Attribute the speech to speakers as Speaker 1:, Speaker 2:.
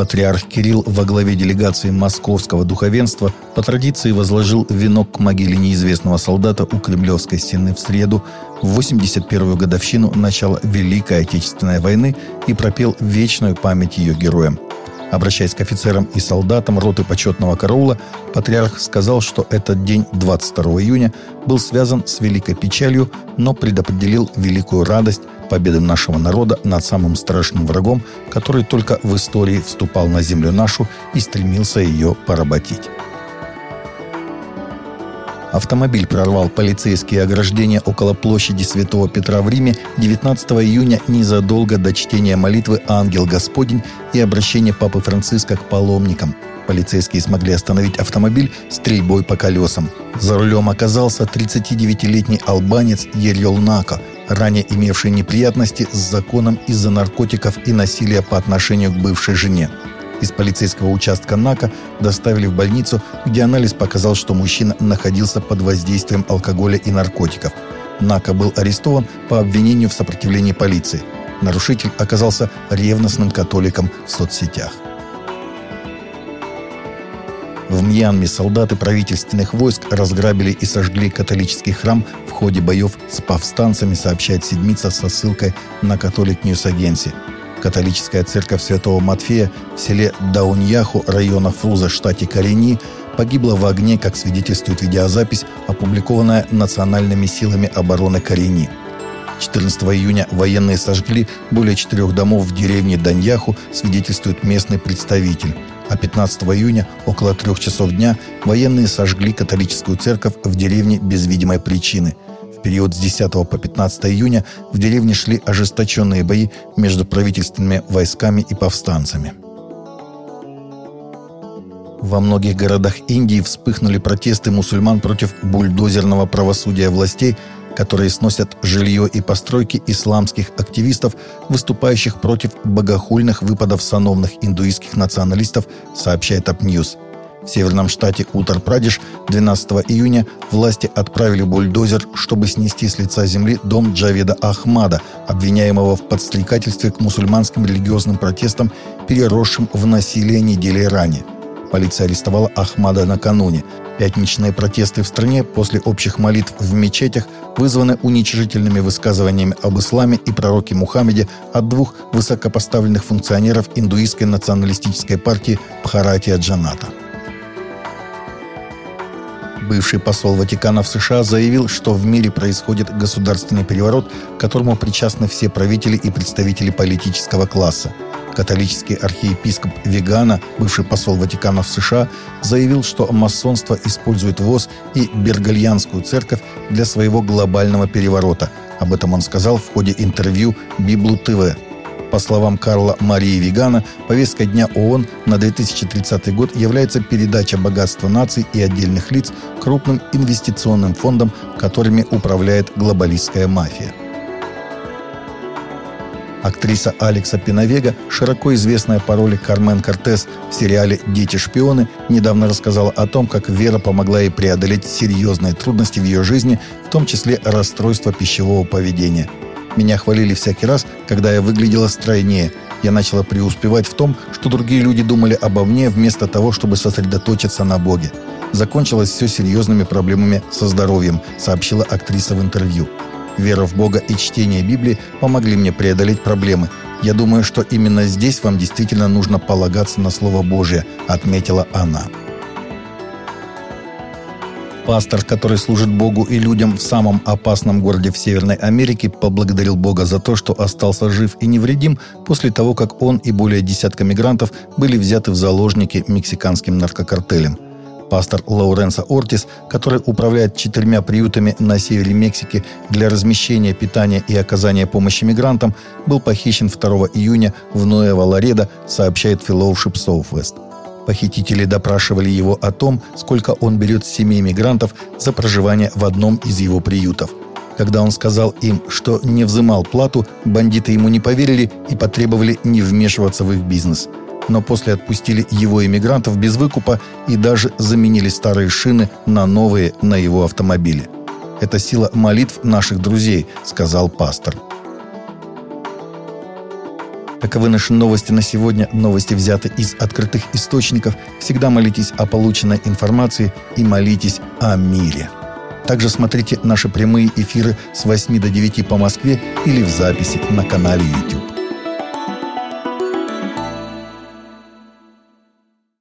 Speaker 1: Патриарх Кирилл во главе делегации московского духовенства по традиции возложил венок к могиле неизвестного солдата у Кремлевской стены в среду в 81-ю годовщину начала Великой Отечественной войны и пропел вечную память ее героям. Обращаясь к офицерам и солдатам роты почетного караула, патриарх сказал, что этот день, 22 июня, был связан с великой печалью, но предопределил великую радость победы нашего народа над самым страшным врагом, который только в истории вступал на землю нашу и стремился ее поработить. Автомобиль прорвал полицейские ограждения около площади Святого Петра в Риме 19 июня незадолго до чтения молитвы «Ангел Господень» и обращения Папы Франциска к паломникам. Полицейские смогли остановить автомобиль стрельбой по колесам. За рулем оказался 39-летний албанец Ерьол Нако, ранее имевший неприятности с законом из-за наркотиков и насилия по отношению к бывшей жене. Из полицейского участка НАКа доставили в больницу, где анализ показал, что мужчина находился под воздействием алкоголя и наркотиков. НАКа был арестован по обвинению в сопротивлении полиции. Нарушитель оказался ревностным католиком в соцсетях. В Мьянме солдаты правительственных войск разграбили и сожгли католический храм в ходе боев с повстанцами, сообщает Седмица со ссылкой на Catholic News Agency. Католическая церковь Святого Матфея в селе Дауньяху района Фруза, штате Карени, погибла в огне, как свидетельствует видеозапись, опубликованная национальными силами обороны Карени. 14 июня военные сожгли более четырех домов в деревне Даньяху, свидетельствует местный представитель. А 15 июня около трех часов дня военные сожгли католическую церковь в деревне без видимой причины – период с 10 по 15 июня в деревне шли ожесточенные бои между правительственными войсками и повстанцами. Во многих городах Индии вспыхнули протесты мусульман против бульдозерного правосудия властей, которые сносят жилье и постройки исламских активистов, выступающих против богохульных выпадов сановных индуистских националистов, сообщает Апньюз. В северном штате Утар-Прадиш 12 июня власти отправили бульдозер, чтобы снести с лица земли дом Джаведа Ахмада, обвиняемого в подстрекательстве к мусульманским религиозным протестам, переросшим в насилие недели ранее. Полиция арестовала Ахмада накануне. Пятничные протесты в стране после общих молитв в мечетях вызваны уничижительными высказываниями об исламе и пророке Мухаммеде от двух высокопоставленных функционеров индуистской националистической партии Бхаратия Джаната. Бывший посол Ватикана в США заявил, что в мире происходит государственный переворот, к которому причастны все правители и представители политического класса. Католический архиепископ Вегана, бывший посол Ватикана в США, заявил, что масонство использует ВОЗ и Бергальянскую церковь для своего глобального переворота. Об этом он сказал в ходе интервью Библу ТВ. По словам Карла Марии Вигана, повестка дня ООН на 2030 год является передача богатства наций и отдельных лиц крупным инвестиционным фондам, которыми управляет глобалистская мафия. Актриса Алекса Пиновега, широко известная по роли Кармен Кортес в сериале «Дети-шпионы», недавно рассказала о том, как Вера помогла ей преодолеть серьезные трудности в ее жизни, в том числе расстройство пищевого поведения – меня хвалили всякий раз, когда я выглядела стройнее. Я начала преуспевать в том, что другие люди думали обо мне вместо того, чтобы сосредоточиться на Боге. Закончилось все серьезными проблемами со здоровьем, сообщила актриса в интервью. Вера в Бога и чтение Библии помогли мне преодолеть проблемы. Я думаю, что именно здесь вам действительно нужно полагаться на Слово Божие, отметила она. Пастор, который служит Богу и людям в самом опасном городе в Северной Америке, поблагодарил Бога за то, что остался жив и невредим после того, как он и более десятка мигрантов были взяты в заложники мексиканским наркокартелем. Пастор Лауренсо Ортис, который управляет четырьмя приютами на севере Мексики для размещения, питания и оказания помощи мигрантам, был похищен 2 июня в Нуэва-Ларедо, сообщает Fellowship Southwest. Похитители допрашивали его о том, сколько он берет с семей мигрантов за проживание в одном из его приютов. Когда он сказал им, что не взымал плату, бандиты ему не поверили и потребовали не вмешиваться в их бизнес. Но после отпустили его иммигрантов без выкупа и даже заменили старые шины на новые на его автомобиле. «Это сила молитв наших друзей», — сказал пастор. Таковы наши новости на сегодня. Новости взяты из открытых источников. Всегда молитесь о полученной информации и молитесь о мире. Также смотрите наши прямые эфиры с 8 до 9 по Москве или в записи на канале YouTube.